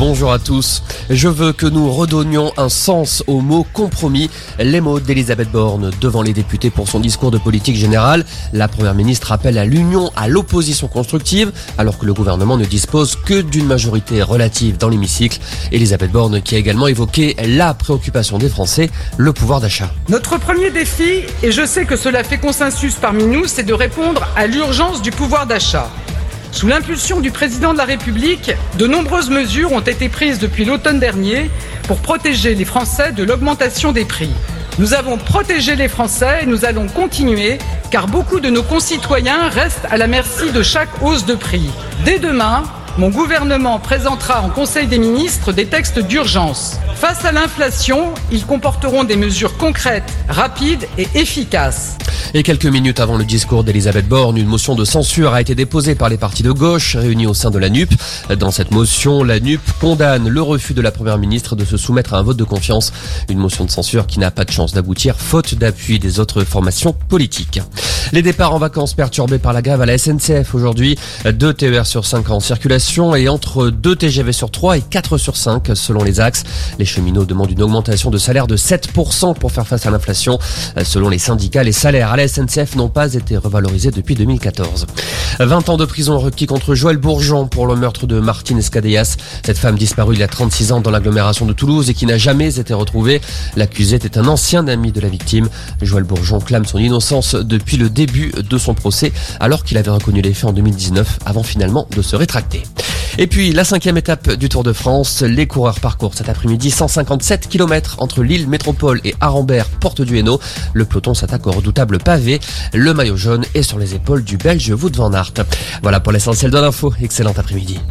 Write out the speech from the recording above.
Bonjour à tous. Je veux que nous redonnions un sens au mot compromis. Les mots d'Elisabeth Borne devant les députés pour son discours de politique générale. La première ministre appelle à l'union, à l'opposition constructive, alors que le gouvernement ne dispose que d'une majorité relative dans l'hémicycle. Elisabeth Borne qui a également évoqué la préoccupation des Français, le pouvoir d'achat. Notre premier défi, et je sais que cela fait consensus parmi nous, c'est de répondre à l'urgence du pouvoir d'achat. Sous l'impulsion du président de la République, de nombreuses mesures ont été prises depuis l'automne dernier pour protéger les Français de l'augmentation des prix. Nous avons protégé les Français et nous allons continuer car beaucoup de nos concitoyens restent à la merci de chaque hausse de prix. Dès demain, mon gouvernement présentera en Conseil des ministres des textes d'urgence. Face à l'inflation, ils comporteront des mesures concrètes, rapides et efficaces. Et quelques minutes avant le discours d'Elisabeth Borne, une motion de censure a été déposée par les partis de gauche réunis au sein de la NUP. Dans cette motion, la NUP condamne le refus de la première ministre de se soumettre à un vote de confiance. Une motion de censure qui n'a pas de chance d'aboutir faute d'appui des autres formations politiques. Les départs en vacances perturbés par la grève à la SNCF aujourd'hui. 2 TER sur 5 en circulation et entre 2 TGV sur 3 et 4 sur 5 selon les axes. Les cheminots demandent une augmentation de salaire de 7% pour faire face à l'inflation. Selon les syndicats, les salaires à la SNCF n'ont pas été revalorisés depuis 2014. 20 ans de prison requis contre Joël Bourgeon pour le meurtre de Martine Escadeas. Cette femme disparue il y a 36 ans dans l'agglomération de Toulouse et qui n'a jamais été retrouvée. L'accusé était un ancien ami de la victime. Joël Bourgeon clame son innocence depuis le début de son procès alors qu'il avait reconnu les faits en 2019 avant finalement de se rétracter. Et puis la cinquième étape du Tour de France, les coureurs parcourent cet après-midi 157 km entre Lille Métropole et Arambert, porte du Hainaut. Le peloton s'attaque au redoutable pavé. Le maillot jaune est sur les épaules du Belge Wout van Aert. Voilà pour l'essentiel de l'info. Excellent après-midi.